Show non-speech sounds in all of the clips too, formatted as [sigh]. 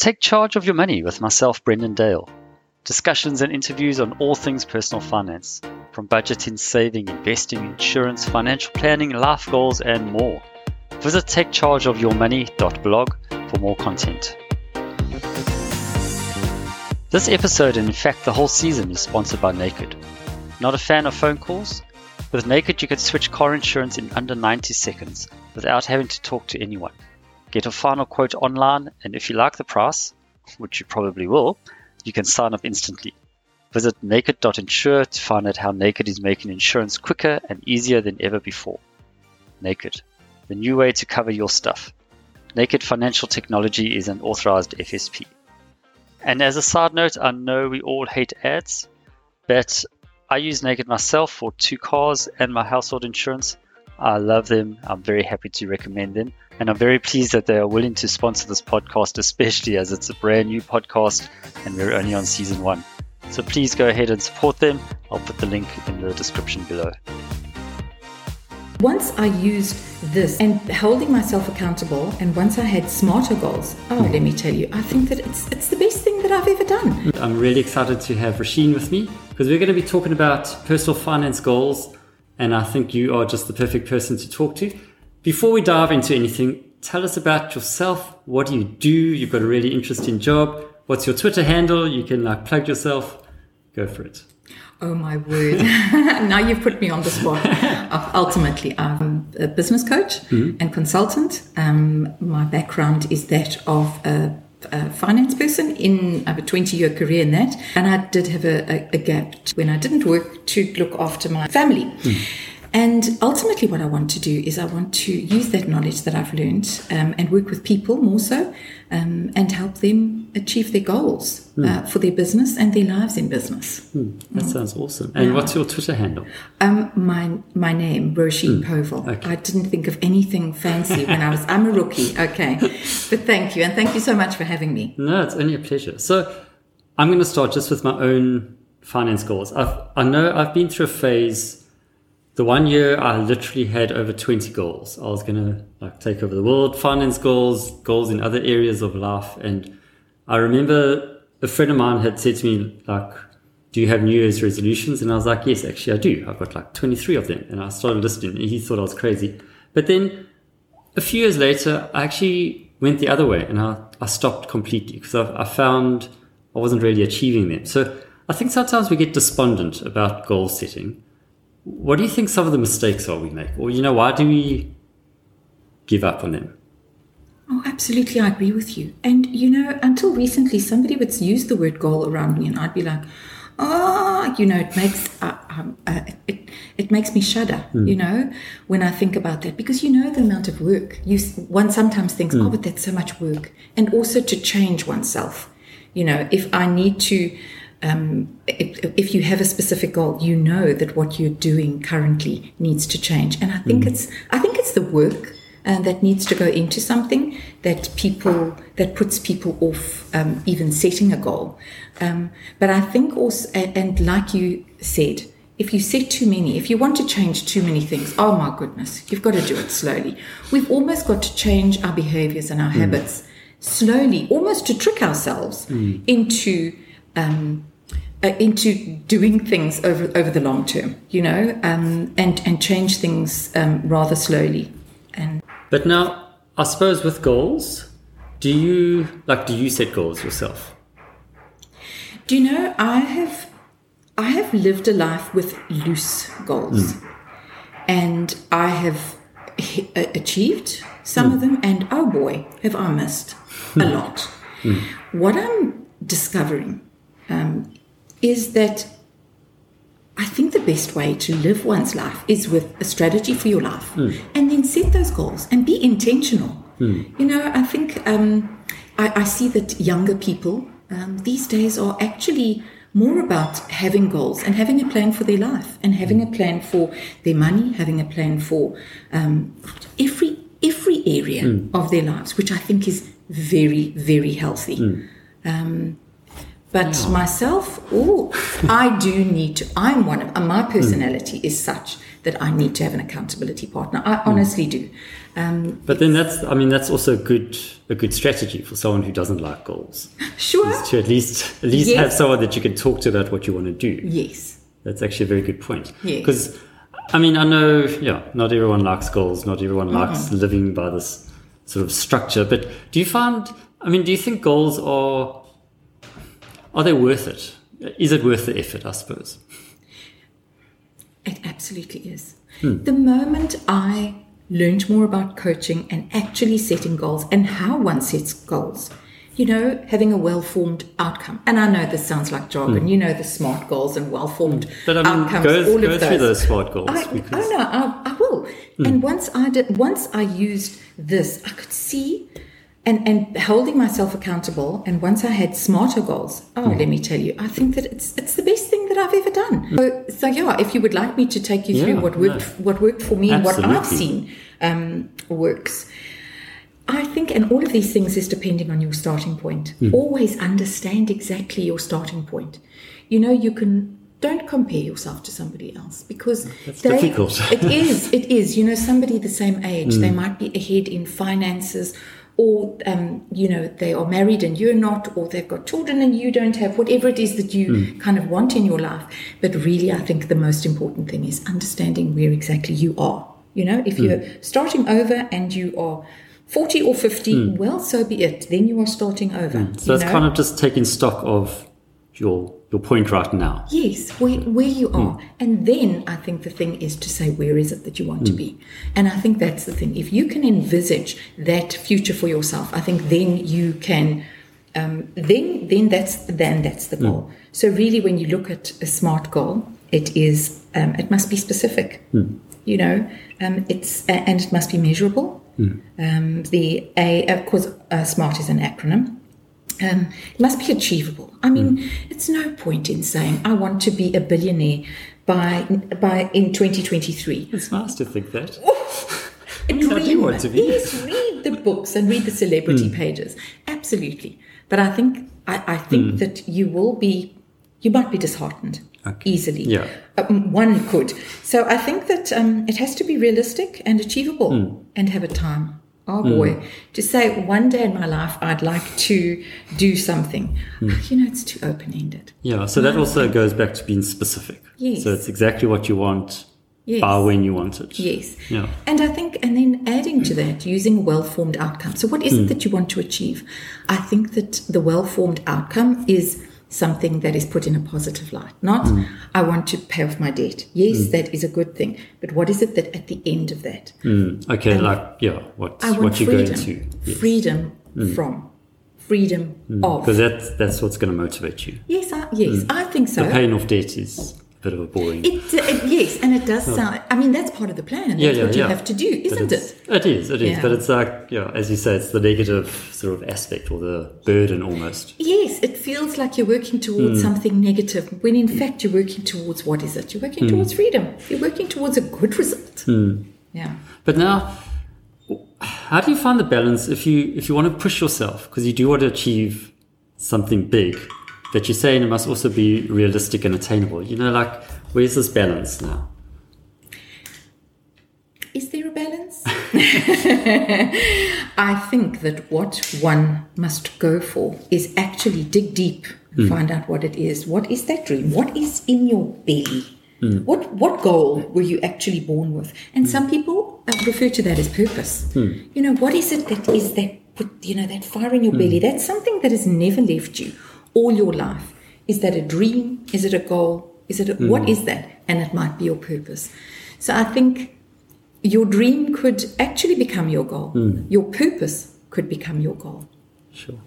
Take charge of your money with myself, Brendan Dale. Discussions and interviews on all things personal finance, from budgeting, saving, investing, insurance, financial planning, life goals, and more. Visit takechargeofyourmoney.blog for more content. This episode, and in fact the whole season, is sponsored by Naked. Not a fan of phone calls? With Naked, you can switch car insurance in under 90 seconds without having to talk to anyone. Get a final quote online, and if you like the price, which you probably will, you can sign up instantly. Visit naked.insure to find out how Naked is making insurance quicker and easier than ever before. Naked, the new way to cover your stuff. Naked Financial Technology is an authorized FSP. And as a side note, I know we all hate ads, but I use Naked myself for two cars and my household insurance. I love them. I'm very happy to recommend them. And I'm very pleased that they are willing to sponsor this podcast, especially as it's a brand new podcast and we're only on season one. So please go ahead and support them. I'll put the link in the description below. Once I used this and holding myself accountable, and once I had smarter goals, oh, hmm. let me tell you, I think that it's it's the best thing that I've ever done. I'm really excited to have Roisin with me because we're going to be talking about personal finance goals, and I think you are just the perfect person to talk to. Before we dive into anything, tell us about yourself. What do you do? You've got a really interesting job. What's your Twitter handle? You can like plug yourself. Go for it. Oh my word. [laughs] now you've put me on the spot. [laughs] Uh, ultimately, I'm a business coach mm-hmm. and consultant. Um, my background is that of a, a finance person in I have a 20 year career in that. And I did have a, a, a, gap when I didn't work to look after my family. Mm. And ultimately, what I want to do is I want to use that knowledge that I've learned um, and work with people more so um, and help them achieve their goals mm. uh, for their business and their lives in business. Mm. That mm. sounds awesome. And yeah. what's your Twitter handle? Um, my my name, Roisin Povall. Okay. I didn't think of anything fancy when I was. I'm a rookie. Okay, but thank you and thank you so much for having me. No, it's only a pleasure. So I'm going to start just with my own finance goals. I've, I know I've been through a phase the one year I literally had over 20 goals. I was to like take over the world, finance goals, goals in other areas of life. And I remember a friend of mine had said to me, like, do you have New Year's resolutions? And I was like, yes, actually I do. I've got like 23 of them. And I started listening and he thought I was crazy. But then a few years later, I actually went the other way and I, I stopped completely because I, I found I wasn't really achieving them. So I think sometimes we get despondent about goal setting what do you think some of the mistakes are we make? Or, you know, why do we give up on them? Oh, absolutely. I agree with you. And, you know, until recently, somebody would use the word goal around me, and I'd be like, oh, you know, it makes uh, um, uh, it, it makes me shudder, mm. you know, when I think about that because you know the amount of work. You one sometimes thinks, mm. oh, but that's so much work, and also to change oneself. You know, if I need to um, if, if, you have a specific goal, you know that what you're doing currently needs to change. And I think mm. it's I think it's the work uh, that needs to go into something that people that puts people off um, even setting a goal. Um, but I think also, and, like you said, if you set too many, if you want to change too many things, oh my goodness, you've got to do it slowly. We've almost got to change our behaviors and our mm. habits slowly, almost to trick ourselves mm. into um, into doing things over over the long term, you know, um, and and change things um, rather slowly. And but now, I suppose with goals, do you like do you set goals yourself? Do you know I have I have lived a life with loose goals, mm. and I have achieved some mm. of them, and oh boy, have I missed a lot. Mm. What I'm discovering um, is that I think the best way to live one's life is with a strategy for your life mm. and then set those goals and be intentional. Mm. You know, I think um, I, I, see that younger people um, these days are actually more about having goals and having a plan for their life and having a plan for their money, having a plan for um, every every area mm. of their lives, which I think is very very healthy. Um, But myself, oh, I do need to. I'm one of uh, my personality is such that I need to have an accountability partner. I hmm. honestly do. Um, But then that's, I mean, that's also a good a good strategy for someone who doesn't like goals. sure. Is to at least at least Yes. have someone that you can talk to about what you want to do. Yes. That's actually a very good point. Yes. Because, I mean, I know, yeah, not everyone likes goals, not everyone mm-hmm. likes living by this sort of structure. But do you find, I mean, do you think goals are, are they worth it? Is it worth the effort, I suppose? It absolutely is. Hmm. The moment I learned more about coaching and actually setting goals and how one sets goals, you know, having a well formed outcome. And I know this sounds like jargon, hmm. you know, the SMART goals and well formed hmm. But I mean, outcomes, go, all go of through those. those SMART goals. I, because, oh no, I, I will. And once I did, once I used this, I could see and and holding myself accountable. And once I had smarter goals, oh, let me tell you, I think that it's it's the best thing that I've ever done. So, so yeah, if you would like me to take you through what worked, no. what worked for me, and what I've seen um, works. I think, and all of these things is depending on your starting point. Hmm. Always understand exactly your starting point. You know, you can don't compare yourself to somebody else because That's they- difficult. Hmm. it is. It is. You know, somebody the same age, they might be ahead in finances, or um, you know, they are married and you're not, or they've got children and you don't have. Whatever it is that you Hmm. kind of want in your life, but really, I think the most important thing is understanding where exactly you are. You know, if you're starting over and you are 40 or 50, well, so be it. Then you are starting over. so you it's know? kind of just taking stock of your your point right now. Yes, where, where you Hmm. are. And then I think the thing is to say, where is it that you want to be? And I think that's the thing. If you can envisage that future for yourself, I think then you can. Um, then, then that's then that's the goal. So really, when you look at a smart goal, it is um, it must be specific. You know, um, it's and it must be measurable. Um, the A, of course, uh, SMART is an acronym. Um, it must be achievable. I mean, it's no point in saying I want to be a billionaire by by in 2023. It's nice to think that. A mean, I do want to be. Yes, read the books and read the celebrity Hmm. pages. Absolutely. But I think I, I think Hmm. that you will be you might be disheartened easily. Yeah. Um, one could. So I think that um, it has to be realistic and achievable Hmm. and have a time. Oh boy, to say one day in my life I'd like to do something, Hmm. you know, it's too open ended. Yeah, so that also goes back to being specific. Yes. So it's exactly what you want Yes. by when you want it. Yes. Yeah. And I think, and then adding to that, using well formed outcome. So, what is Hmm. it that you want to achieve? I think that the well formed outcome is something that is put in a positive light, not Hmm. I want to pay off my debt. Yes, that is a good thing. But what is it that at the end of that? Mm, okay, like, yeah, what, what you're freedom. going to. Yes. Freedom from. Freedom of. Because that's, that's what's going to motivate you. Yes, I, yes, I think so. The paying off debt is a bit of a boring. It, it, yes, and it does sound. I mean, that's part of the plan. That's yeah, yeah, what you yeah. have to do, isn't it? It is, it is. But it's like, yeah, as you say, it's the negative sort of aspect or the burden almost. Yes, feels like you're working towards Hmm. something negative when in fact you're working towards what is it? You're working Hmm. towards freedom. You're working towards a good result. Yeah. But now, how do you find the balance if you if you want to push yourself because you do want to achieve something big, but you're saying it must also be realistic and attainable? You know, like where's this balance now? Is there a balance? [laughs] I think that what one must go for is actually dig deep and hmm. find out what it is. What is that dream? What is in your belly? Hmm. What what goal were you actually born with? And hmm. some people uh, refer to that as purpose. You know, what is it that is that put, you know that fire in your belly? That's something that has never left you all your life. Is that a dream? Is it a goal? Is it a, what is that? And it might be your purpose. So I think your dream could actually become your goal. Hmm. Your purpose could become your goal. Sure,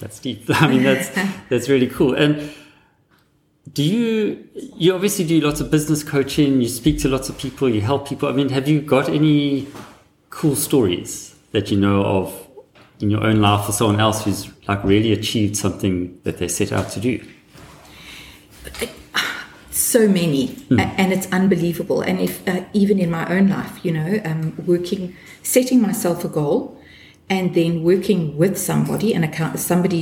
that's deep. [laughs] I mean, that's [laughs] that's really cool. And do you you obviously do lots of business coaching? You speak to lots of people. You help people. I mean, have you got any cool stories that you know of in your own life or someone else who's like really achieved something that they set out to do? So many, a- and it's unbelievable. And if uh, even in my own life, you know, um, working, setting myself a goal, and then working with somebody and account somebody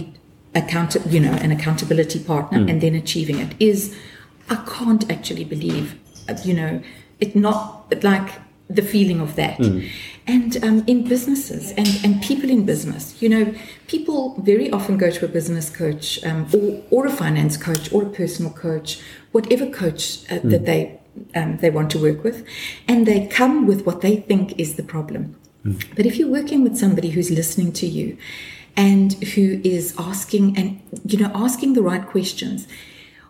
account, you know, an accountability partner, and then achieving it is, I can't actually believe, uh, you know, it not like the feeling of that. And um, in businesses and, and people in business, you know, people very often go to a business coach um, or, or a finance coach or a personal coach, whatever coach uh, that they um, they want to work with, and they come with what they think is the problem. But if you're working with somebody who's listening to you and who is asking and you know asking the right questions,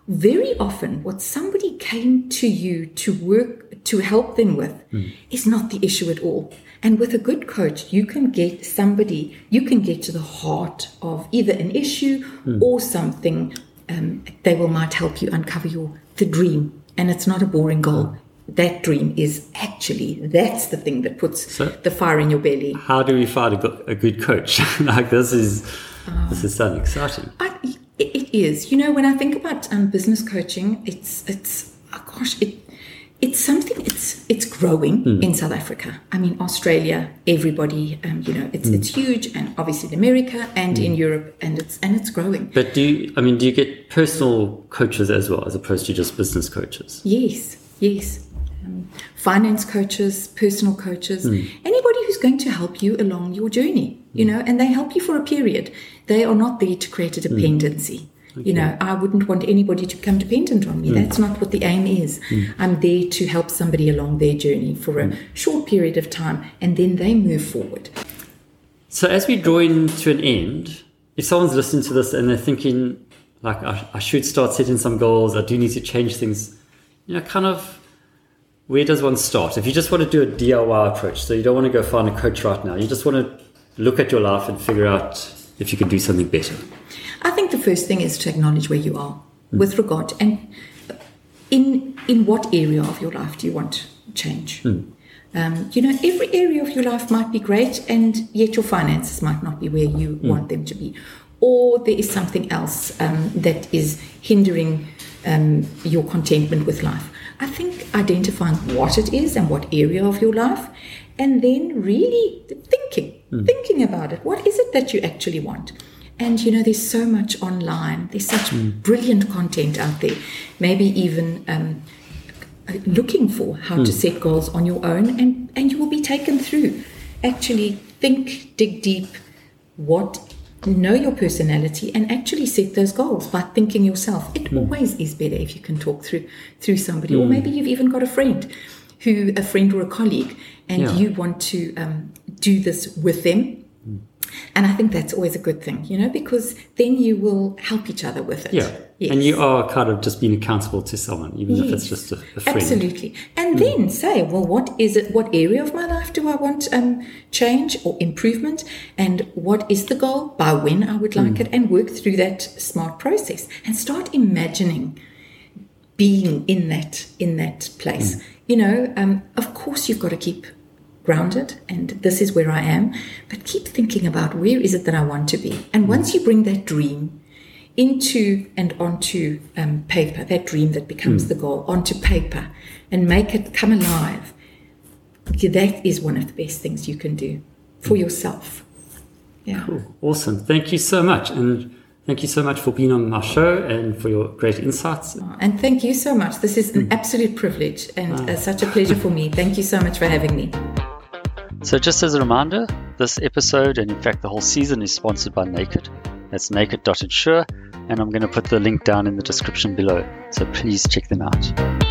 very often what somebody came to you to work to help them with is not the issue at all. And with a good coach, you can get somebody, you can get to the heart of either an issue or something. Um, they will might help you uncover your the dream, and it's not a boring goal. That dream is actually that's the thing that puts So- the fire in your belly. How do we find a good, a good coach? [laughs] like this is this is so exciting. I, it it is. You know, when I think about um, business coaching, it's it's oh gosh, it it's something. It's it's growing hmm. in South Africa. I mean, Australia, everybody, um, you know, it's hmm. it's huge, and obviously in America and in hmm. Europe, and it's and it's growing. But do you, I mean do you get personal coaches as well as opposed to just business coaches? Yes, yes. Um, finance coaches, personal coaches, anybody who's going to help you along your journey, you know, and they help you for a period. They are not there to create a dependency. You know, I wouldn't want anybody to become dependent on me. Mm. That's not what the aim is. Mm. I'm there to help somebody along their journey for a mm. short period of time and then they move forward. So as we draw into an end, if someone's listening to this and they're thinking, like, I, I should start setting some goals, I do need to change things, you know, kind of, where does one start? If you just want to do a DIY approach, so you don't want to go find a coach right now, you just want to look at your life and figure out if you can do something better. I the first thing is to acknowledge where you are with regard and in in what area of your life do you want change. Um, you know, every area of your life might be great, and yet your finances might not be where you want them to be, or there is something else um, that is hindering um, your contentment with life. I think identifying what it is and what area of your life, and then really thinking, thinking about it. What is it that you actually want? And you know, there's so much online. There's such brilliant content out there. Maybe even um, looking for how to set goals on your own, and and you will be taken through. Actually, think, dig deep. What know your personality and actually set those goals by thinking yourself. It always is better if you can talk through through somebody, or maybe you've even got a friend who a friend or a colleague, and Yeah. you want to um, do this with them. And I think that's always a good thing, you know, because then you will help each other with it. Yeah. Yes. And you are kind of just being accountable to someone, even if it's just a, a friend. Absolutely. And then say, well, what is it? What area of my life do I want um, change or improvement? And what is the goal? By when I would like it? And work through that smart process and start imagining being in that in that place. You know, um, of course, you've got to keep grounded and this is where I am, but keep thinking about where is it that I want to be. And once you bring that dream into and onto um, paper, that dream that becomes the goal, onto paper, and make it come alive, that is one of the best things you can do for yourself. Yeah. Cool. Awesome. Thank you so much. And thank you so much for being on my show and for your great insights. And thank you so much. This is an absolute privilege and uh, such a pleasure for me. Thank you so much for having me. So, just as a reminder, this episode and in fact the whole season is sponsored by Naked. That's naked.insure, and I'm going to put the link down in the description below. So, please check them out.